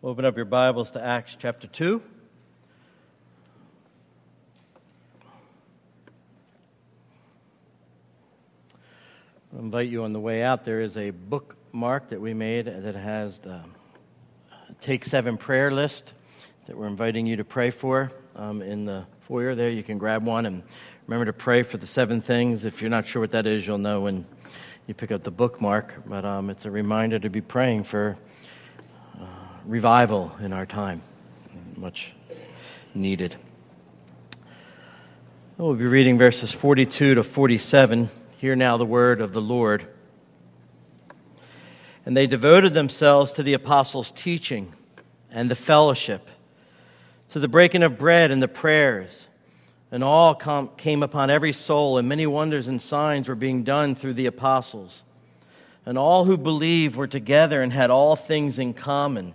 Open up your Bibles to Acts chapter 2. I invite you on the way out. There is a bookmark that we made that has the Take Seven prayer list that we're inviting you to pray for um, in the foyer there. You can grab one and remember to pray for the seven things. If you're not sure what that is, you'll know when you pick up the bookmark. But um, it's a reminder to be praying for revival in our time, much needed. We'll be reading verses 42 to 47. Hear now the word of the Lord. And they devoted themselves to the apostles' teaching and the fellowship, to the breaking of bread and the prayers. And all com- came upon every soul, and many wonders and signs were being done through the apostles. And all who believed were together and had all things in common.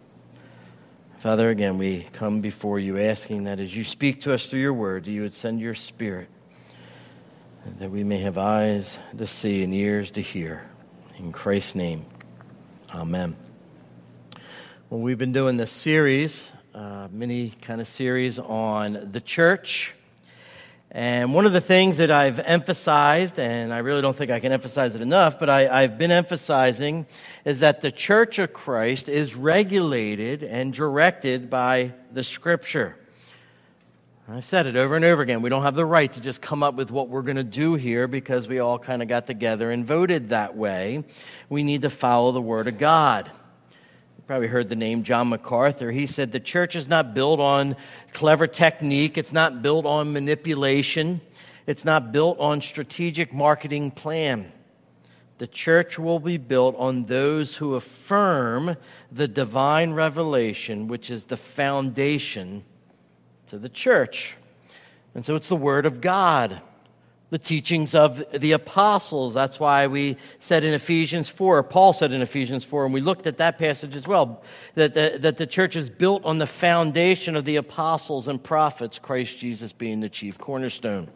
Father, again, we come before you asking that as you speak to us through your word, you would send your spirit, that we may have eyes to see and ears to hear. In Christ's name, amen. Well, we've been doing this series, uh, mini kind of series on the church. And one of the things that I've emphasized, and I really don't think I can emphasize it enough, but I, have been emphasizing, is that the church of Christ is regulated and directed by the scripture. I've said it over and over again. We don't have the right to just come up with what we're going to do here because we all kind of got together and voted that way. We need to follow the Word of God. Probably heard the name John MacArthur. He said the church is not built on clever technique, it's not built on manipulation, it's not built on strategic marketing plan. The church will be built on those who affirm the divine revelation, which is the foundation to the church. And so it's the Word of God, the teachings of the apostles. That's why we said in Ephesians 4, Paul said in Ephesians 4, and we looked at that passage as well, that the, that the church is built on the foundation of the apostles and prophets, Christ Jesus being the chief cornerstone.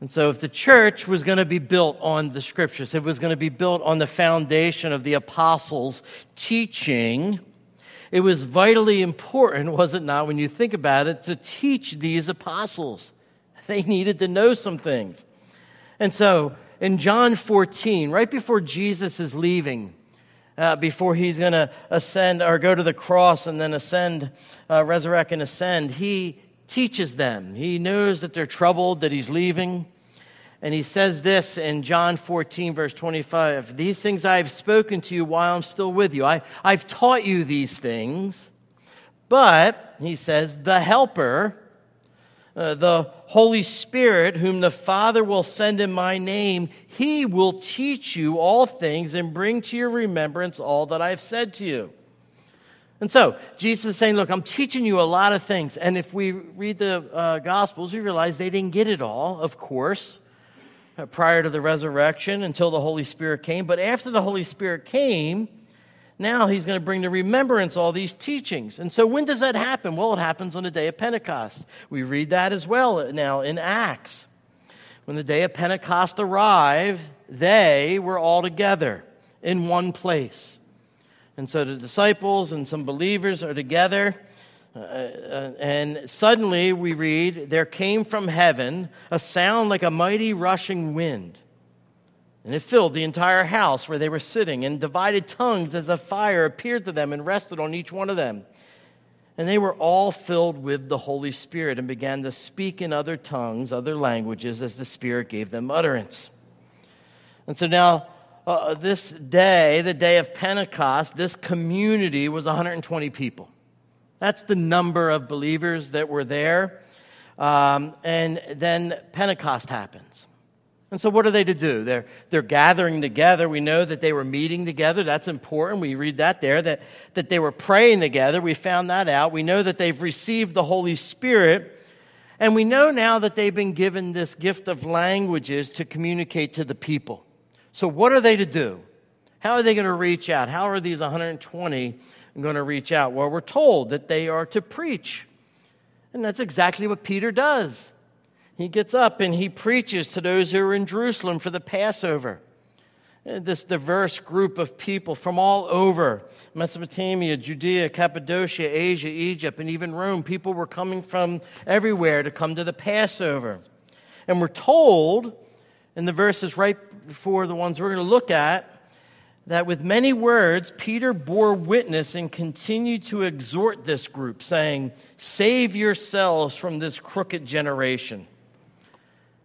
And so, if the church was going to be built on the scriptures, if it was going to be built on the foundation of the apostles' teaching, it was vitally important, was it not, when you think about it, to teach these apostles. They needed to know some things. And so in John 14, right before Jesus is leaving, uh, before he's going to ascend or go to the cross and then ascend, uh, resurrect and ascend, he teaches them. He knows that they're troubled, that he's leaving. And he says this in John 14, verse 25 These things I have spoken to you while I'm still with you. I, I've taught you these things, but, he says, the Helper, uh, the Holy Spirit, whom the Father will send in my name, he will teach you all things and bring to your remembrance all that I've said to you. And so, Jesus is saying, Look, I'm teaching you a lot of things. And if we read the uh, Gospels, we realize they didn't get it all, of course. Uh, prior to the resurrection until the Holy Spirit came. But after the Holy Spirit came, now he's going to bring to remembrance all these teachings. And so when does that happen? Well, it happens on the day of Pentecost. We read that as well now in Acts. When the day of Pentecost arrived, they were all together in one place. And so the disciples and some believers are together uh, uh, and suddenly we read, There came from heaven a sound like a mighty rushing wind. And it filled the entire house where they were sitting, and divided tongues as a fire appeared to them and rested on each one of them. And they were all filled with the Holy Spirit and began to speak in other tongues, other languages, as the Spirit gave them utterance. And so now, uh, this day, the day of Pentecost, this community was 120 people. That's the number of believers that were there. Um, and then Pentecost happens. And so, what are they to do? They're, they're gathering together. We know that they were meeting together. That's important. We read that there, that, that they were praying together. We found that out. We know that they've received the Holy Spirit. And we know now that they've been given this gift of languages to communicate to the people. So, what are they to do? How are they going to reach out? How are these 120 going to reach out? Well, we're told that they are to preach. And that's exactly what Peter does. He gets up and he preaches to those who are in Jerusalem for the Passover. Uh, this diverse group of people from all over Mesopotamia, Judea, Cappadocia, Asia, Egypt, and even Rome. People were coming from everywhere to come to the Passover. And we're told in the verses right before the ones we're going to look at that with many words, Peter bore witness and continued to exhort this group, saying, Save yourselves from this crooked generation.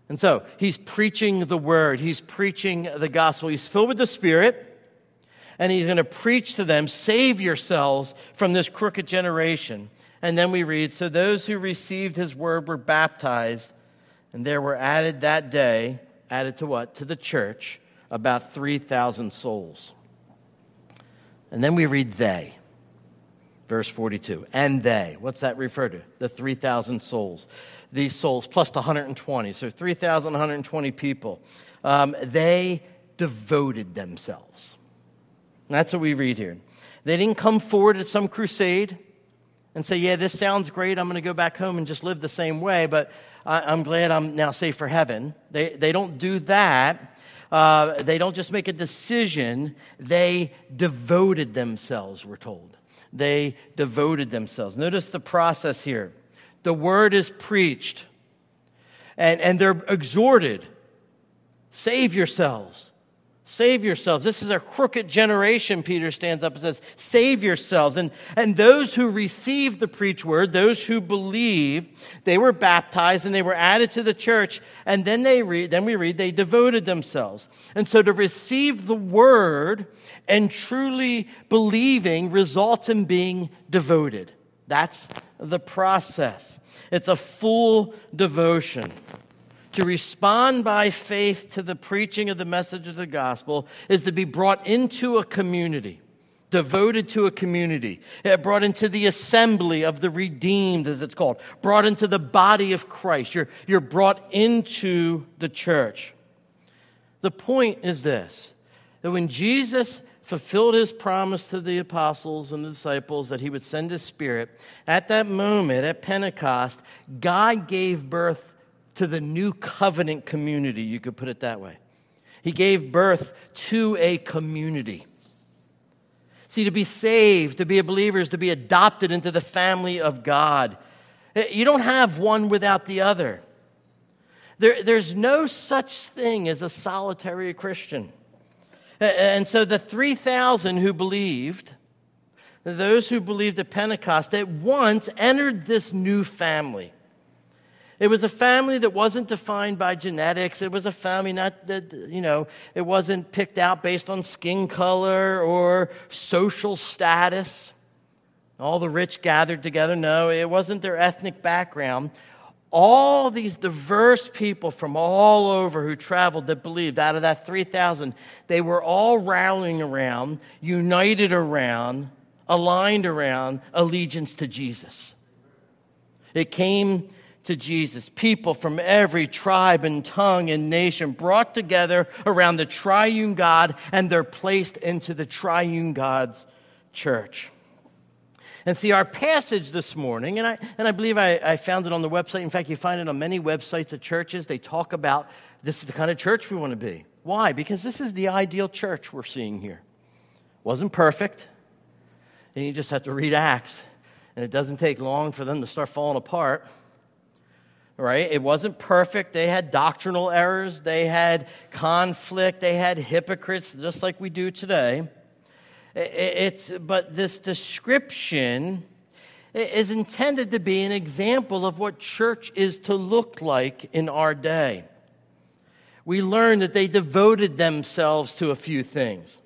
And so he's preaching the word, he's preaching the gospel. He's filled with the Spirit, and he's going to preach to them, save yourselves from this crooked generation. And then we read, So those who received his word were baptized, and there were added that day, added to what? To the church, about 3,000 souls. And then we read they. Verse 42. And they. What's that refer to? The 3,000 souls these souls, plus the 120, so 3,120 people, um, they devoted themselves. And that's what we read here. They didn't come forward at some crusade and say, Yeah, this sounds great. I'm going to go back home and just live the same way, but I, am glad I'm now safe for heaven. They, they don't do that. Uh, they don't just make a decision, they devoted themselves, we're told. They devoted themselves. Notice the process here the word is preached. And, and they're exhorted save yourselves. Save yourselves. This is a crooked generation, Peter stands up and says, Save yourselves. And, and those who received the preach word, those who believed, they were baptized and they were added to the church. And then they read, then we read, they devoted themselves. And so to receive the word and truly believing results in being devoted. That's the process. It's a full devotion. To respond by faith to the preaching of the message of the gospel is to be brought into a community, devoted to a community, eh, brought into the assembly of the redeemed, as it's called, brought into the body of Christ. You're, you're brought into the church. The point is this that when Jesus fulfilled his promise to the apostles and the disciples that he would send his spirit, at that moment, at Pentecost, God gave birth to the new covenant community, you could put it that way. He gave birth to a community. See, to be saved, to be a believer, is to be adopted into the family of God. Eh, you don't have one without the other. There, there's no such thing as a solitary Christian. And so the 3,000 who believed, those who believed at Pentecost, at once entered this new family. It was a family that wasn't defined by genetics. It was a family not that, you know, it wasn't picked out based on skin color or social status. All the rich gathered together. No, it wasn't their ethnic background all these diverse people from all over who traveled that believed out of that 3,000, they were all rallying around, united around, aligned around allegiance to Jesus. It came to Jesus. People from every tribe and tongue and nation brought together around the triune God and they're placed into the triune God's church. And see, our passage this morning, and I, and I believe I, I found it on the website. In fact, you find it on many websites of churches. They talk about this is the kind of church we want to be. Why? Because this is the ideal church we're seeing here. Wasn't perfect. And you just have to read Acts, and it doesn't take long for them to start falling apart. Right? It wasn't perfect. They had doctrinal errors, they had conflict, they had hypocrites, just like we do today. It's, but this description is intended to be an example of what church is to look like in our day. We learn that they devoted themselves to a few things.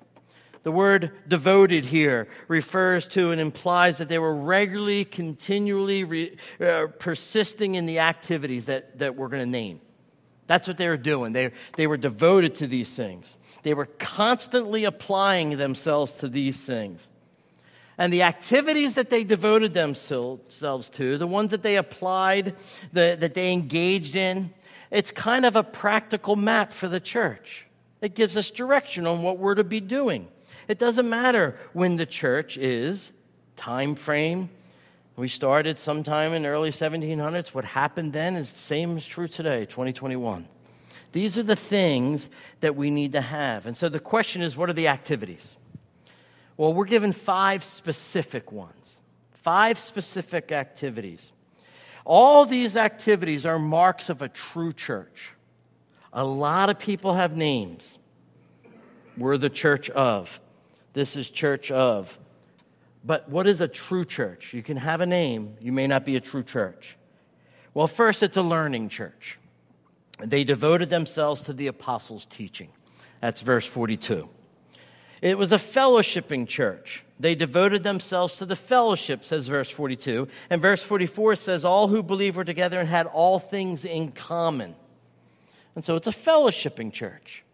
The word devoted here refers to and implies that they were regularly, continually re, uh, persisting in the activities that, that we're going to name. That's what they were doing. They, they were devoted to these things. They were constantly applying themselves to these things. And the activities that they devoted themselves to, the ones that they applied, the, that they engaged in, it's kind of a practical map for the church. It gives us direction on what we're to be doing. It doesn't matter when the church is, time frame. We started sometime in the early 1700s. What happened then is the same as true today, 2021. These are the things that we need to have. And so the question is what are the activities? Well, we're given five specific ones, five specific activities. All these activities are marks of a true church. A lot of people have names. We're the church of. This is church of. But what is a true church? You can have a name, you may not be a true church. Well, first, it's a learning church. They devoted themselves to the apostles' teaching. That's verse 42. It was a fellowshipping church. They devoted themselves to the fellowship, says verse 42. And verse 44 says, All who believed were together and had all things in common. And so it's a fellowshipping church.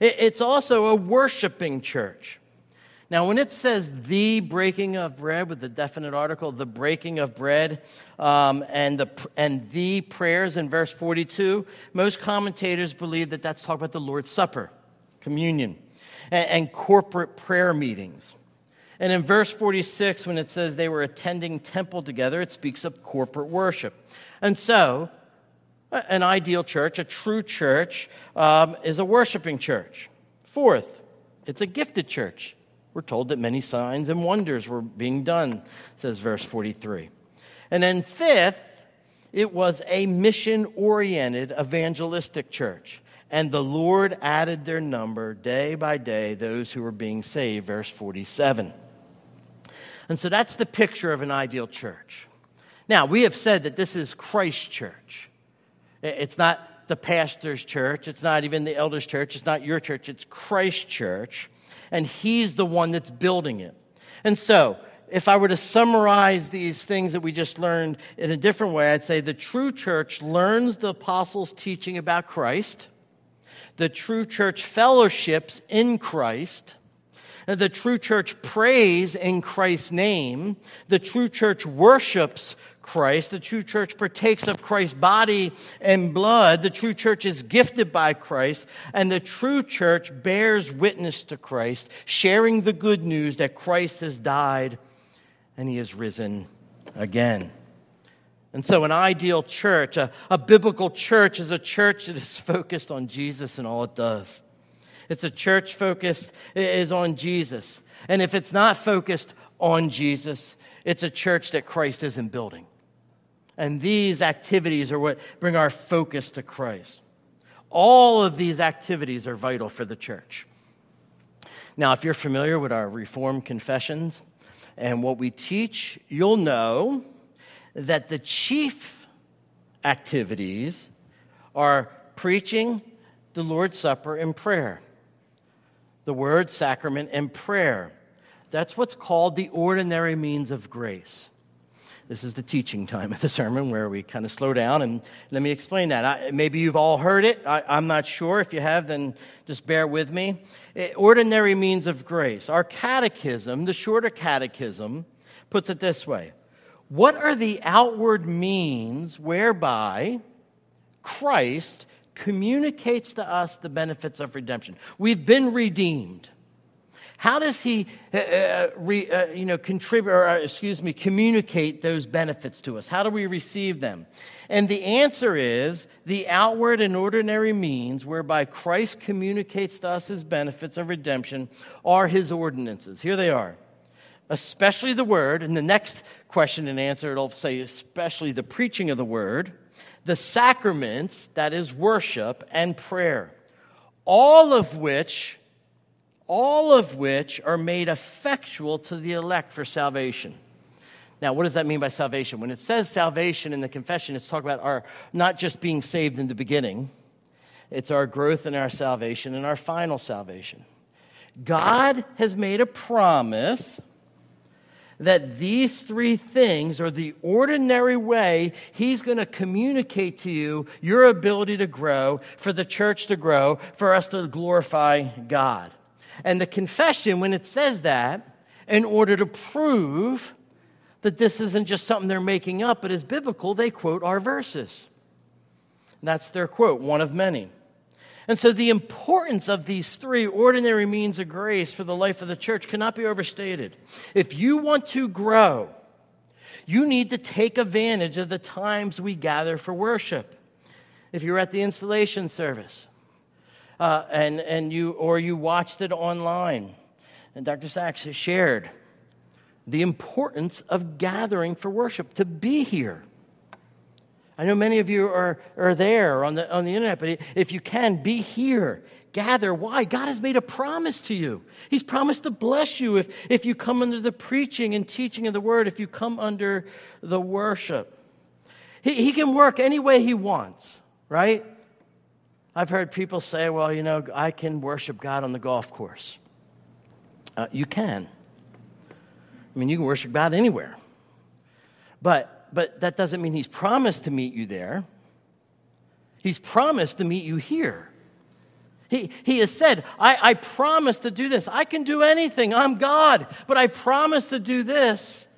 It's also a worshiping church. Now, when it says the breaking of bread with the definite article, the breaking of bread, um, and, the, and the prayers in verse 42, most commentators believe that that's talking about the Lord's Supper, communion, and, and corporate prayer meetings. And in verse 46, when it says they were attending temple together, it speaks of corporate worship. And so, an ideal church, a true church, um, is a worshiping church. Fourth, it's a gifted church. We're told that many signs and wonders were being done, says verse 43. And then, fifth, it was a mission oriented evangelistic church. And the Lord added their number day by day, those who were being saved, verse 47. And so that's the picture of an ideal church. Now, we have said that this is Christ's church. It's not the pastor's church, it's not even the elder's church, it's not your church, it's Christ's church and He's the one that's building it. And so, if I were to summarize these things that we just learned in a different way, I'd say the true church learns the apostles' teaching about Christ, the true church fellowships in Christ, the true church prays in Christ's name, the true church worships Christ. The true church partakes of Christ's body and blood. The true church is gifted by Christ. And the true church bears witness to Christ, sharing the good news that Christ has died and he has risen again. And so, an ideal church, a, a biblical church, is a church that is focused on Jesus and all it does. It's a church focused is on Jesus. And if it's not focused on Jesus, it's a church that Christ isn't building. And these activities are what bring our focus to Christ. All of these activities are vital for the church. Now, if you're familiar with our Reformed confessions and what we teach, you'll know that the chief activities are preaching, the Lord's Supper, and prayer. The word, sacrament, and prayer. That's what's called the ordinary means of grace. This is the teaching time of the sermon where we kind of slow down and let me explain that. I, maybe you've all heard it. I, am not sure. If you have, then just bear with me. It, ordinary means of grace. Our catechism, the shorter catechism, puts it this way What are the outward means whereby Christ communicates to us the benefits of redemption? We've been redeemed. How does he, uh, uh, re, uh, you know, contribute, or uh, excuse me, communicate those benefits to us? How do we receive them? And the answer is the outward and ordinary means whereby Christ communicates to us his benefits of redemption are his ordinances. Here they are. Especially the word, and the next question and answer, it'll say, especially the preaching of the word, the sacraments, that is worship, and prayer. All of which all of which are made effectual to the elect for salvation. Now, what does that mean by salvation? When it says salvation in the confession, it's talking about our not just being saved in the beginning, it's our growth and our salvation and our final salvation. God has made a promise that these three things are the ordinary way He's going to communicate to you your ability to grow, for the church to grow, for us to glorify God. And the confession, when it says that, in order to prove that this isn't just something they're making up, but is biblical, they quote our verses. That's their quote, one of many. And so the importance of these three ordinary means of grace for the life of the church cannot be overstated. If you want to grow, you need to take advantage of the times we gather for worship. If you're at the installation service, uh, and, and you, or you watched it online, and Dr. Sachs has shared the importance of gathering for worship, to be here. I know many of you are, are there on the, on the internet, but if you can, be here. Gather. Why? God has made a promise to you. He's promised to bless you if, if you come under the preaching and teaching of the word, if you come under the worship. He, he can work any way he wants, right? I've heard people say, well, you know, I can worship God on the golf course. Uh, you can. I mean, you can worship God anywhere. But but that doesn't mean he's promised to meet you there. He's promised to meet you here. He, he has said, I, I promise to do this. I can do anything. I'm God, but I promise to do this.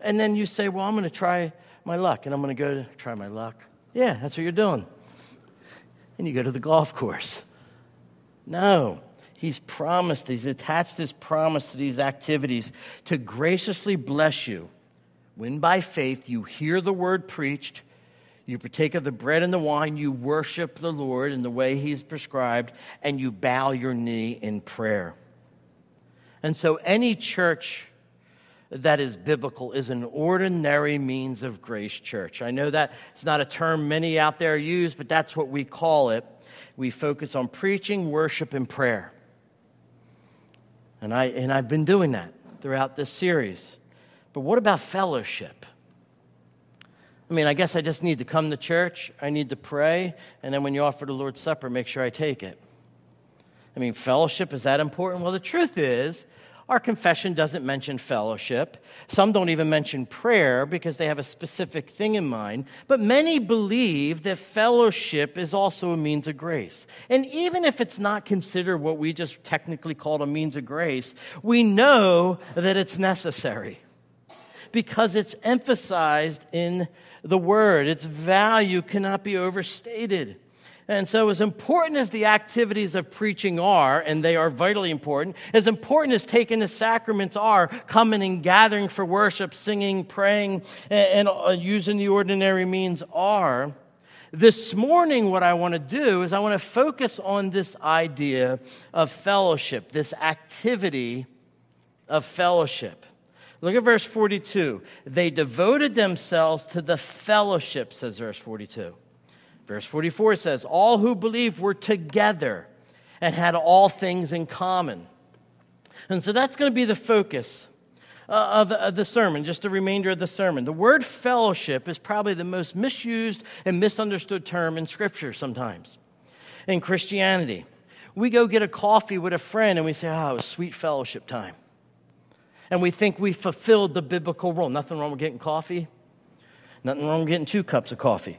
And then you say, Well, I'm going to try my luck, and I'm going to go to try my luck. Yeah, that's what you're doing. And you go to the golf course. No, he's promised, he's attached his promise to these activities to graciously bless you when by faith you hear the word preached, you partake of the bread and the wine, you worship the Lord in the way He's prescribed, and you bow your knee in prayer. And so, any church that is biblical is an ordinary means of grace church. I know that it's not a term many out there use, but that's what we call it. We focus on preaching, worship, and prayer. And, I, and I've been doing that throughout this series. But what about fellowship? I mean, I guess I just need to come to church, I need to pray, and then when you offer the Lord's Supper, make sure I take it. I mean, fellowship, is that important? Well, the truth is, our confession doesn't mention fellowship. Some don't even mention prayer because they have a specific thing in mind. But many believe that fellowship is also a means of grace. And even if it's not considered what we just technically call a means of grace, we know that it's necessary because it's emphasized in the word. Its value cannot be overstated. And so, as important as the activities of preaching are, and they are vitally important, as important as taking the sacraments are, coming and gathering for worship, singing, praying, and, uh, using the ordinary means are, this morning, what I want to do is I want to focus on this idea of fellowship, this activity of fellowship. Look at verse 42. They devoted themselves to the fellowship, says verse 42. Verse 44 says, All who believed were together and had all things in common. And so that's going to be the focus uh, of, the, sermon, just a remainder of the sermon. The word fellowship is probably the most misused and misunderstood term in Scripture sometimes. In Christianity, we go get a coffee with a friend and we say, Oh, it was sweet fellowship time and we think we fulfilled the biblical role. Nothing wrong with getting coffee, nothing wrong with getting two cups of coffee.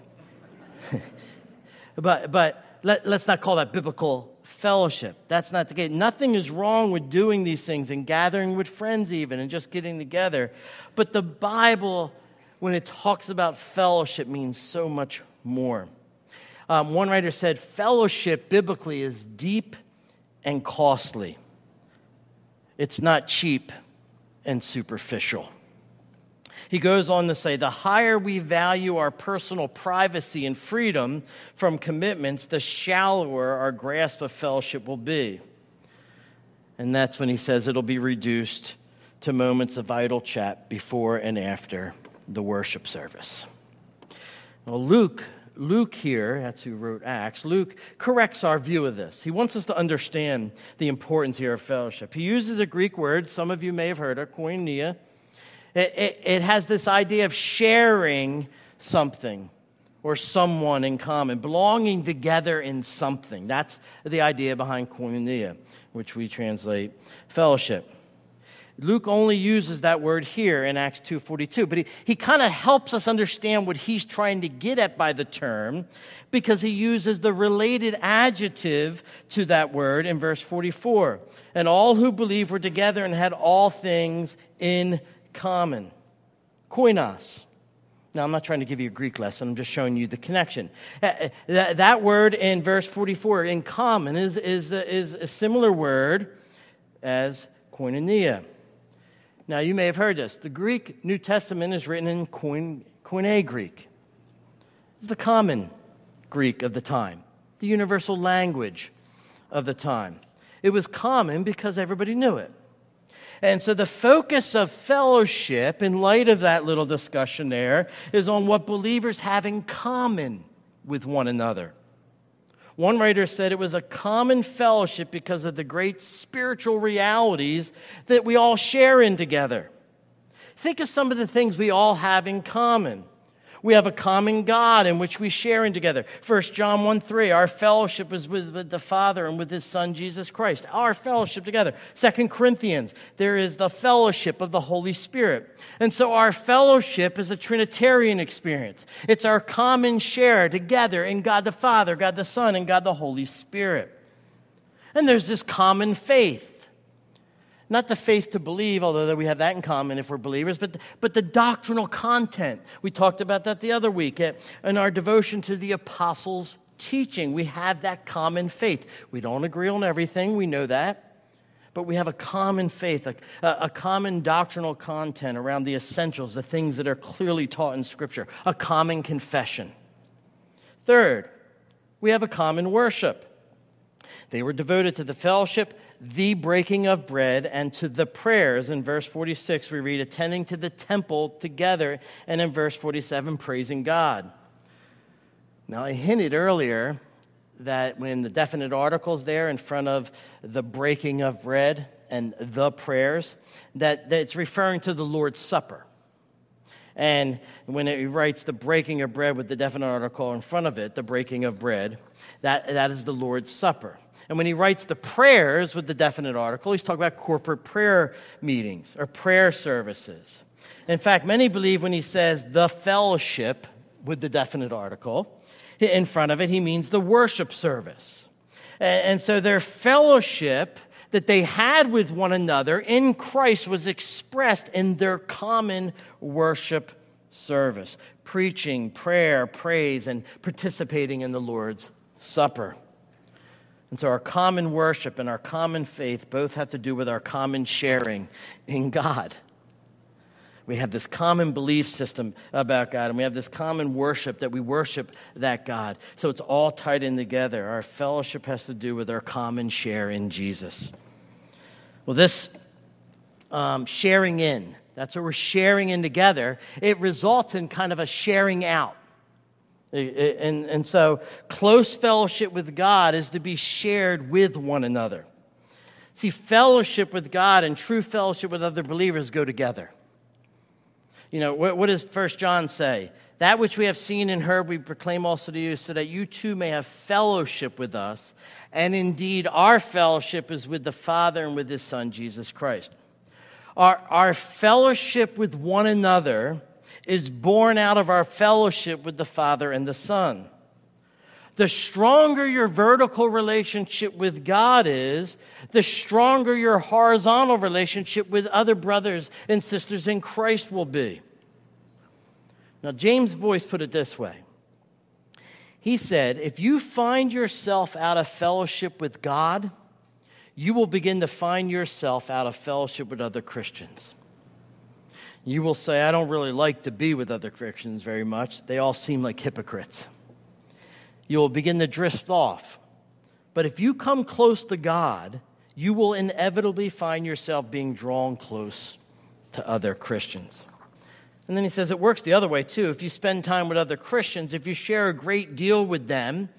but but let, us not call that biblical fellowship. That's not the case. Nothing is wrong with doing these things and gathering with friends, even, and just getting together. But the Bible, when it talks about fellowship, means so much more. Um, one writer said, Fellowship biblically is deep and costly. It's not cheap and superficial. He goes on to say the higher we value our personal privacy and freedom from commitments, the shallower our grasp of fellowship will be. And that's when he says it'll be reduced to moments of idle chat before and after the worship service. Well, Luke Luke here, that's who wrote Acts, Luke corrects our view of this. He wants us to understand the importance here of fellowship. He uses a Greek word, some of you may have heard it, koinonia. It, it, it has this idea of sharing something or someone in common, belonging together in something. That's the idea behind koinonia, which we translate fellowship. Luke only uses that word here in Acts 2:42, but he, he kind of helps us understand what he's trying to get at by the term because he uses the related adjective to that word in verse 44. And all who believed were together and had all things in common. Koinos. Now, I'm not trying to give you a Greek lesson, I'm just showing you the connection. Uh, uh, that, word in verse 44, in common, is, is, is a similar word as koinonia. Now, you may have heard this. The Greek New Testament is written in Koine Greek. It's the common Greek of the time, the universal language of the time. It was common because everybody knew it. And so the focus of fellowship, in light of that little discussion there, is on what believers have in common with one another. One writer said it was a common fellowship because of the great spiritual realities that we all share in together. Think of some of the things we all have in common. We have a common God in which we share in together. 1 John 1 3, our fellowship is with, the Father and with His Son, Jesus Christ. Our fellowship together. 2 Corinthians, there is the fellowship of the Holy Spirit. And so our fellowship is a Trinitarian experience. It's our common share together in God the Father, God the Son, and God the Holy Spirit. And there's this common faith not the faith to believe, although we have that in common if we're believers, but, but the doctrinal content. We talked about that the other week in our devotion to the apostles' teaching. We have that common faith. We don't agree on everything, we know that. But we have a common faith, a, a common doctrinal content around the essentials, the things that are clearly taught in Scripture, a common confession. Third, we have a common worship. They were devoted to the fellowship the breaking of bread and to the prayers. In verse 46, we read, attending to the temple together, and in verse 47, praising God. Now, I hinted earlier that when the definite articles there in front of the breaking of bread and the prayers, that, that it's referring to the Lord's Supper. And when it writes the breaking of bread with the definite article in front of it, the breaking of bread, that, that is the Lord's Supper. And when he writes the prayers with the definite article, he's talking about corporate prayer meetings or prayer services. In fact, many believe when he says the fellowship with the definite article, in front of it, he means the worship service. And so their fellowship that they had with one another in Christ was expressed in their common worship service preaching, prayer, praise, and participating in the Lord's Supper. And so our common worship and our common faith both have to do with our common sharing in God. We have this common belief system about God, and we have this common worship that we worship that God. So it's all tied in together. Our fellowship has to do with our common share in Jesus. Well, this um, sharing in, that's what we're sharing in together, it results in kind of a sharing out. And, and so, close fellowship with God is to be shared with one another. See, fellowship with God and true fellowship with other believers go together. You know, what, what does First John say? That which we have seen and heard, we proclaim also to you, so that you too may have fellowship with us. And indeed, our fellowship is with the Father and with His Son, Jesus Christ. Our, our fellowship with one another is born out of our fellowship with the Father and the Son. The stronger your vertical relationship with God is, the stronger your horizontal relationship with other brothers and sisters in Christ will be. Now, James Boice put it this way He said, If you find yourself out of fellowship with God, you will begin to find yourself out of fellowship with other Christians. You will say, I don't really like to be with other Christians very much. They all seem like hypocrites. You will begin to drift off. But if you come close to God, you will inevitably find yourself being drawn close to other Christians. And then he says it works the other way too. If you spend time with other Christians, if you share a great deal with them,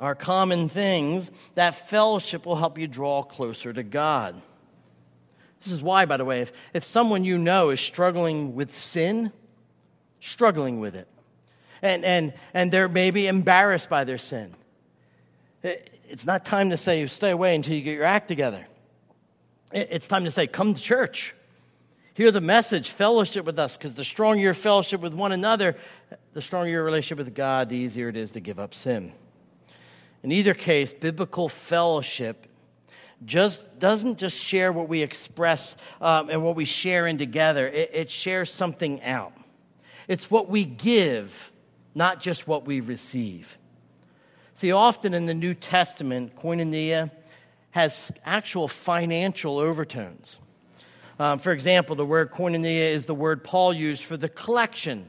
our common things, that fellowship will help you draw closer to God. This is why, by the way, if, if someone you know is struggling with sin, struggling with it, and, and, and they're maybe embarrassed by their sin, it's not time to say, stay away until you get your act together. It's time to say, come to church. Hear the message, fellowship with us, because the stronger your fellowship with one another, the stronger your relationship with God, the easier it is to give up sin. In either case, biblical fellowship just doesn't just share what we express um, and what we share in together, it, it shares something out. It's what we give, not just what we receive. See, often in the New Testament, koinonia has actual financial overtones. Um, for example, the word koinonia is the word Paul used for the collection.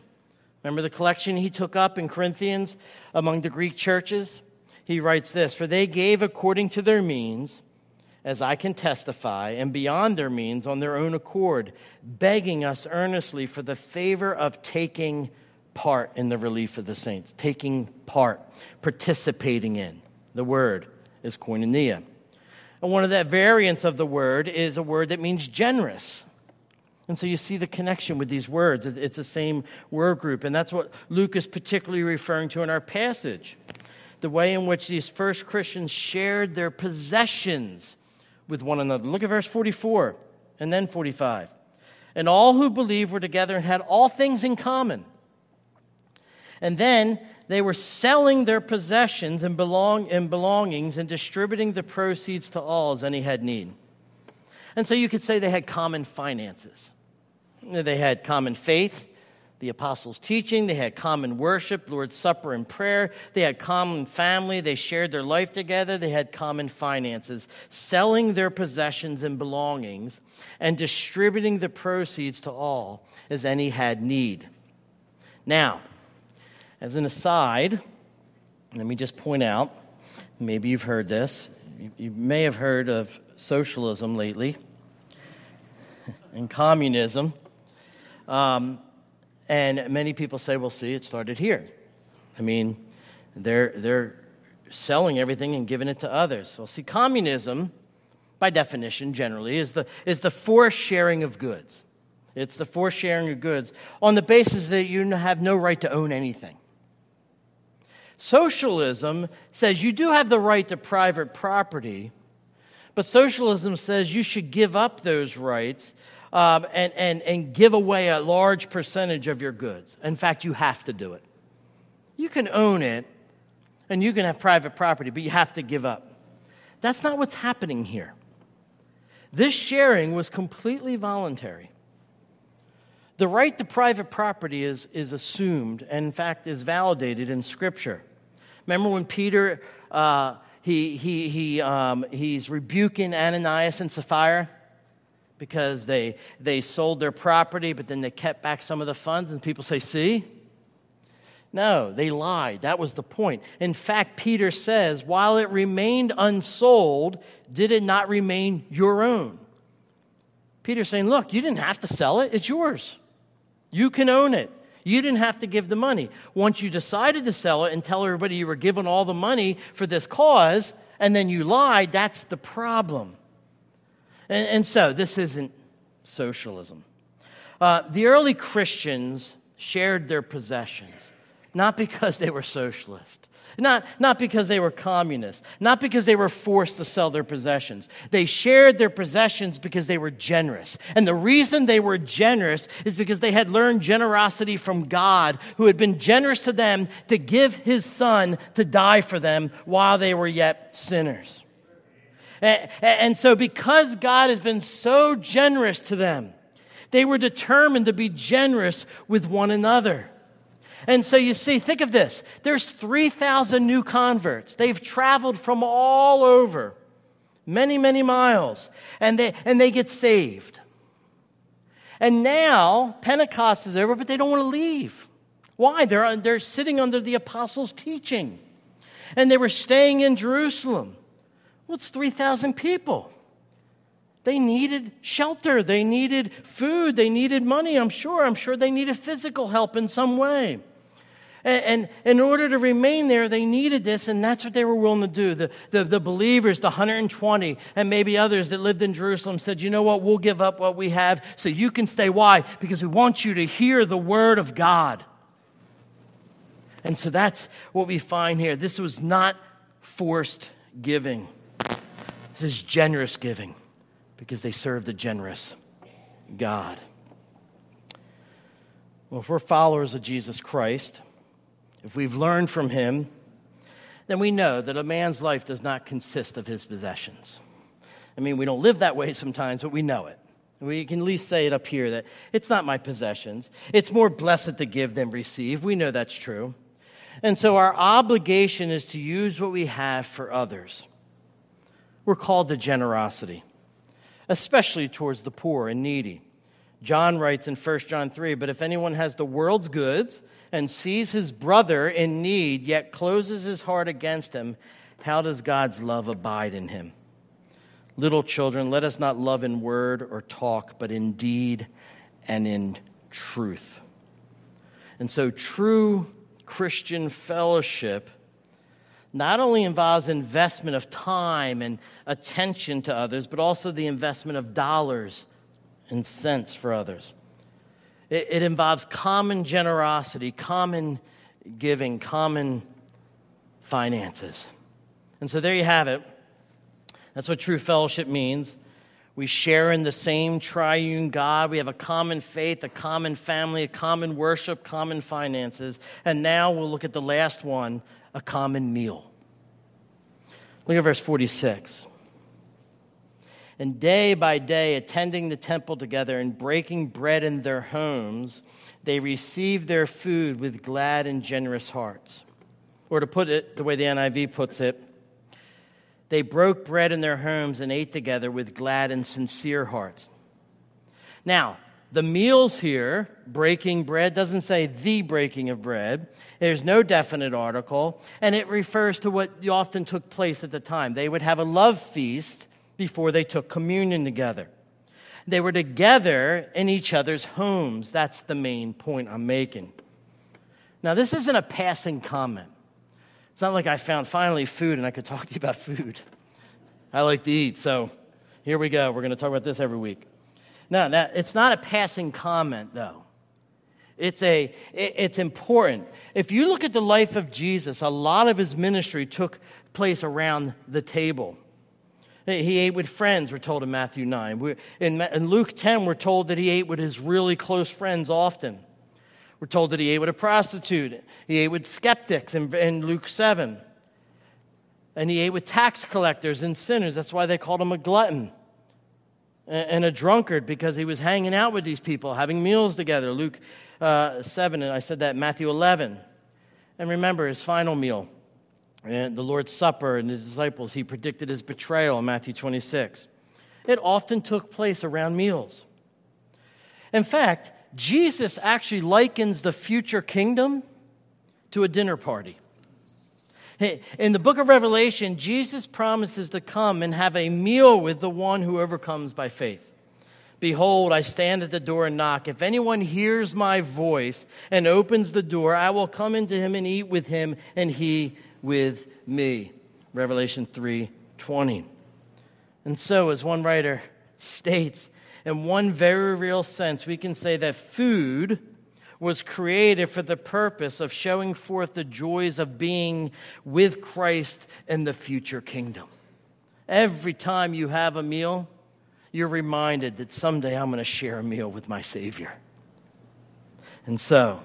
Remember the collection he took up in Corinthians among the Greek churches? He writes this For they gave according to their means as I can testify, and beyond their means on their own accord, begging us earnestly for the favor of taking part in the relief of the saints. Taking part, participating in. The word is koinonia. And one of the variants of the word is a word that means generous. And so you see the connection with these words. It's the same word group. And that's what Luke is particularly referring to in our passage. The way in which these first Christians shared their possessions with one another. Look at verse 44 and then 45. And all who believed were together and had all things in common. And then they were selling their possessions and, belong, and belongings and distributing the proceeds to all as any had need. And so you could say they had common finances. They had common faith, the apostles' teaching. They had common worship, Lord's Supper, and prayer. They had common family. They shared their life together. They had common finances, selling their possessions and belongings and distributing the proceeds to all as any had need. Now, as an aside, let me just point out maybe you've heard this. You may have heard of socialism lately and communism. Um, and many people say, well, see, it started here. I mean, they're, they're selling everything and giving it to others. Well, see, communism, by definition, generally, is the, is the forced sharing of goods. It's the forced sharing of goods on the basis that you have no right to own anything. Socialism says you do have the right to private property, but socialism says you should give up those rights um, and, and, and give away a large percentage of your goods. In fact, you have to do it. You can own it and you can have private property, but you have to give up. That's not what's happening here. This sharing was completely voluntary. The right to private property is, is assumed and, in fact, is validated in Scripture. Remember when Peter, uh, he, he, he, um, he's rebuking Ananias and Sapphira? Because they, they sold their property, but then they kept back some of the funds, and people say, See? No, they lied. That was the point. In fact, Peter says, while it remained unsold, did it not remain your own? Peter's saying, Look, you didn't have to sell it, it's yours. You can own it. You didn't have to give the money. Once you decided to sell it and tell everybody you were giving all the money for this cause, and then you lied, that's the problem. And, and so, this isn't socialism. Uh, the early Christians shared their possessions, not because they were socialist, not, not because they were communists, not because they were forced to sell their possessions. They shared their possessions because they were generous. And the reason they were generous is because they had learned generosity from God, who had been generous to them to give his son to die for them while they were yet sinners. And so, because God has been so generous to them, they were determined to be generous with one another. And so you see, think of this there's 3,000 new converts. They've traveled from all over, many, many miles, and they, and they get saved. And now Pentecost is over, but they don't want to leave. Why? They're, they're sitting under the apostles' teaching. And they were staying in Jerusalem. Well, it's 3,000 people. They needed shelter. They needed food. They needed money, I'm sure. I'm sure they needed physical help in some way. And, in order to remain there, they needed this, and that's what they were willing to do. The, the, the, believers, the 120, and maybe others that lived in Jerusalem said, You know what? We'll give up what we have so you can stay. Why? Because we want you to hear the word of God. And so that's what we find here. This was not forced giving. This is generous giving because they served a generous God. Well, if we're followers of Jesus Christ, if we've learned from him, then we know that a man's life does not consist of his possessions. I mean, we don't live that way sometimes, but we know it. We can at least say it up here that it's not my possessions. It's more blessed to give than receive. We know that's true. And so our obligation is to use what we have for others. We're called to generosity, especially towards the poor and needy. John writes in 1 John 3 But if anyone has the world's goods and sees his brother in need, yet closes his heart against him, how does God's love abide in him? Little children, let us not love in word or talk, but in deed and in truth. And so, true Christian fellowship not only involves investment of time and attention to others, but also the investment of dollars and cents for others. It, it involves common generosity, common giving, common finances. And so there you have it. That's what true fellowship means. We share in the same triune God. We have a common faith, a common family, a common worship, common finances. And now we'll look at the last one a common meal. Look at verse 46. And day by day, attending the temple together and breaking bread in their homes, they received their food with glad and generous hearts. Or to put it the way the NIV puts it, they broke bread in their homes and ate together with glad and sincere hearts. Now, the meals here, breaking bread, doesn't say the breaking of bread. There's no definite article, and it refers to what often took place at the time. They would have a love feast before they took communion together. They were together in each other's homes. That's the main point I'm making. Now, this isn't a passing comment. It's not like I found finally food and I could talk to you about food. I like to eat, so here we go. We're going to talk about this every week. No, it's not a passing comment, though. It's, a, it, it's important. If you look at the life of Jesus, a lot of his ministry took place around the table. He ate with friends, we're told in Matthew 9. in, in Luke 10, we're told that he ate with his really close friends often. We're told that he ate with a prostitute. He ate with skeptics in, in Luke 7. And he ate with tax collectors and sinners. That's why they called him a glutton and a drunkard because he was hanging out with these people, having meals together. Luke uh, 7, and I said that, Matthew 11. And remember his final meal, and the Lord's Supper and the disciples, he predicted his betrayal in Matthew 26. It often took place around meals. In fact, Jesus actually likens the future kingdom to a dinner party. In the book of Revelation, Jesus promises to come and have a meal with the one who overcomes by faith. Behold, I stand at the door and knock. If anyone hears my voice and opens the door, I will come into him and eat with him, and he with me. Revelation 3 20. And so, as one writer states, in one very real sense, we can say that food was created for the purpose of showing forth the joys of being with Christ in the future kingdom. Every time you have a meal, you're reminded that someday I'm going to share a meal with my Savior. And so,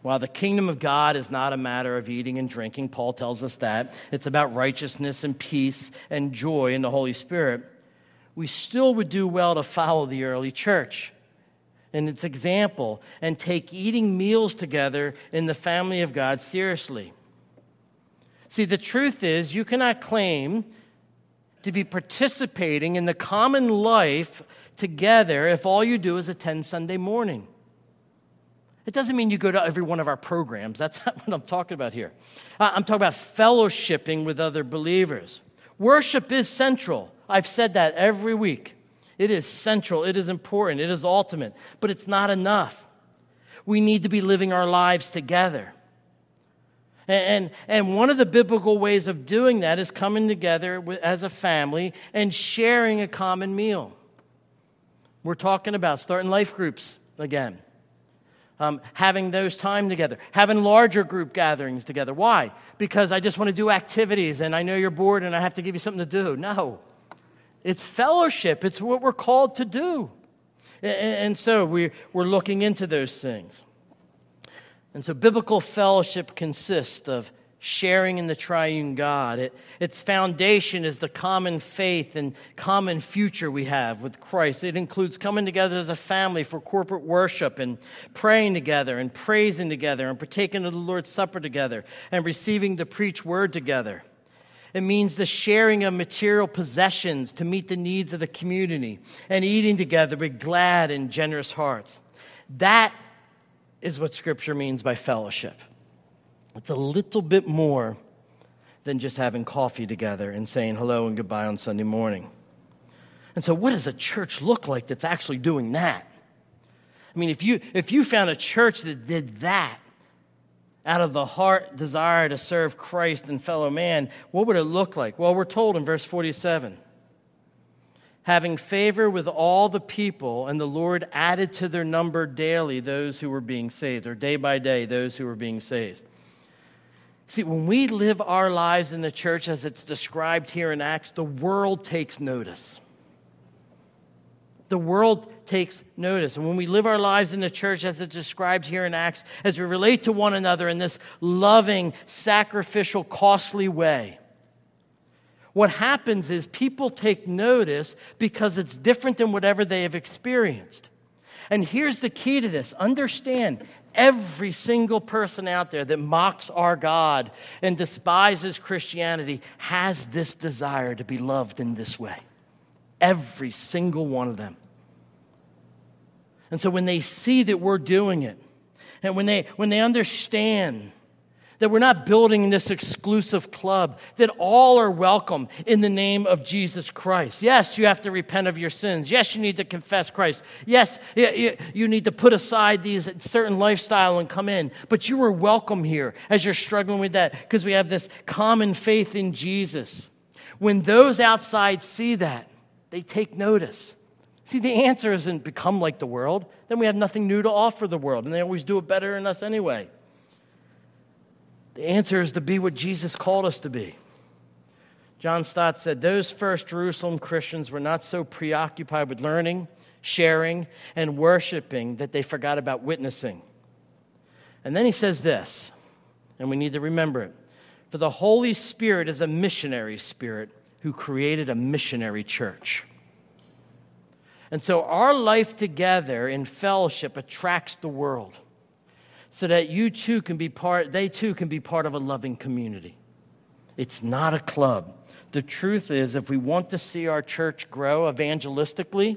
while the kingdom of God is not a matter of eating and drinking, Paul tells us that, it's about righteousness and peace and joy in the Holy Spirit we still would do well to follow the early church and its example and take eating meals together in the family of God seriously. See, the truth is, you cannot claim to be participating in the common life together if all you do is attend Sunday morning. It doesn't mean you go to every one of our programs. That's not what I'm talking about here. Uh, I'm talking about fellowshipping with other believers. Worship is central. I've said that every week. It is central, it is important, it is ultimate, but it's not enough. We need to be living our lives together. And, and one of the biblical ways of doing that is coming together as a family and sharing a common meal. We're talking about starting life groups again, um, having those time together, having larger group gatherings together. Why? Because I just want to do activities and I know you're bored and I have to give you something to do. No. It's fellowship, it's what we're called to do. And so we're looking into those things. And so biblical fellowship consists of sharing in the triune God. It, its foundation is the common faith and common future we have with Christ. It includes coming together as a family for corporate worship and praying together and praising together and partaking of the Lord's Supper together and receiving the preached word together. It means the sharing of material possessions to meet the needs of the community and eating together with glad and generous hearts. That is what Scripture means by fellowship. It's a little bit more than just having coffee together and saying hello and goodbye on Sunday morning. And so, what does a church look like that's actually doing that? I mean, if you, if you found a church that did that out of the heart desire to serve Christ and fellow man, what would it look like? Well, we're told in verse 47 having favor with all the people, and the Lord added to their number daily those who were being saved, or day by day, those who were being saved. See, when we live our lives in the church as it's described here in Acts, the world takes notice. The world takes notice. And when we live our lives in the church as it's described here in Acts, as we relate to one another in this loving, sacrificial, costly way, what happens is people take notice because it's different than whatever they have experienced. And here's the key to this understand every single person out there that mocks our God and despises Christianity has this desire to be loved in this way. Every single one of them. And so when they see that we're doing it, and when they, when they understand that we're not building this exclusive club, that all are welcome in the name of Jesus Christ. Yes, you have to repent of your sins. Yes, you need to confess Christ. Yes, you need to put aside these certain lifestyle and come in. But you are welcome here as you're struggling with that because we have this common faith in Jesus. When those outside see that, they take notice. See, the answer isn't become like the world. Then we have nothing new to offer the world, and they always do it better than us anyway. The answer is to be what Jesus called us to be. John Stott said those first Jerusalem Christians were not so preoccupied with learning, sharing, and worshiping that they forgot about witnessing. And then he says this, and we need to remember it. For the Holy Spirit is a missionary spirit who created a missionary church. And so our life together in fellowship attracts the world so that you too can be part, they too can be part of a loving community. It's not a club. The truth is, if we want to see our church grow evangelistically,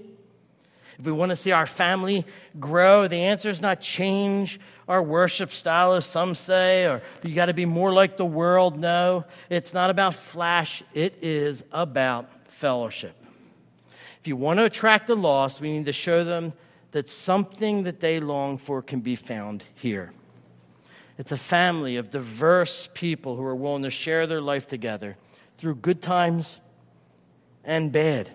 if we want to see our family grow, the answer is not change our worship style, as some say, or you got to be more like the world. No, it's not about flash, it is about fellowship. If you want to attract the lost, we need to show them that something that they long for can be found here. It's a family of diverse people who are willing to share their life together through good times and bad.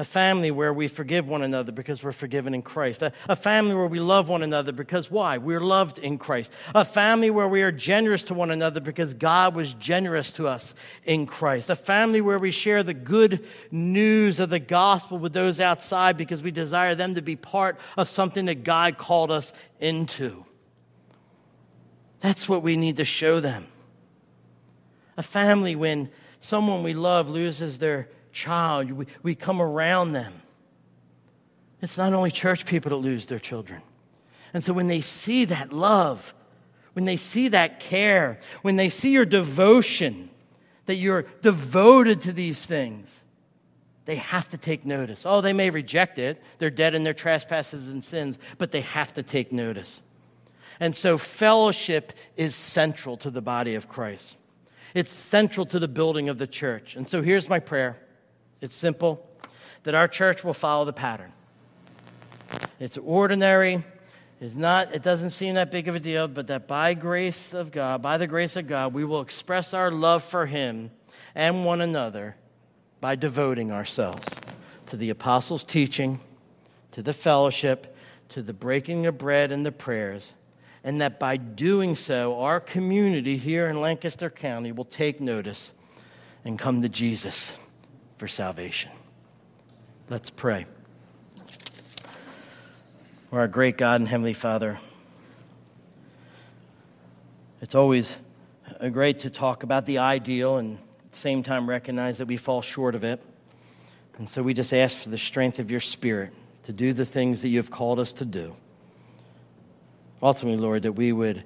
A family where we forgive one another because we're forgiven in Christ. A, a, family where we love one another because why? We're loved in Christ. A family where we are generous to one another because God was generous to us in Christ. A family where we share the good news of the gospel with those outside because we desire them to be part of something that God called us into. That's what we need to show them. A family when someone we love loses their child, we, we come around them. It's not only church people that lose their children. And so when they see that love, when they see that care, when they see your devotion, that you're devoted to these things, they have to take notice. Oh, they may reject it. They're dead in their trespasses and sins, but they have to take notice. And so fellowship is central to the body of Christ. It's central to the building of the church. And so here's my prayer it's simple that our church will follow the pattern. It's ordinary. It's not, it doesn't seem that big of a deal, but that by grace of God, by the grace of God, we will express our love for Him and one another by devoting ourselves to the apostles' teaching, to the fellowship, to the breaking of bread and the prayers, and that by doing so, our community here in Lancaster County will take notice and come to Jesus for salvation. Let's pray. For our great God and Heavenly Father, it's always uh, great to talk about the ideal and at the same time recognize that we fall short of it. And so we just ask for the strength of your Spirit to do the things that you have called us to do. Ultimately, Lord, that we would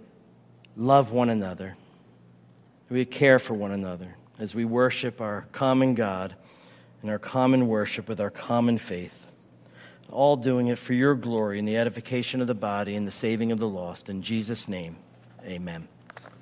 love one another, we would care for one another as we worship our common God and our common worship with our common faith. All doing it for your glory and the edification of the body and the saving of the lost. In Jesus' name, amen.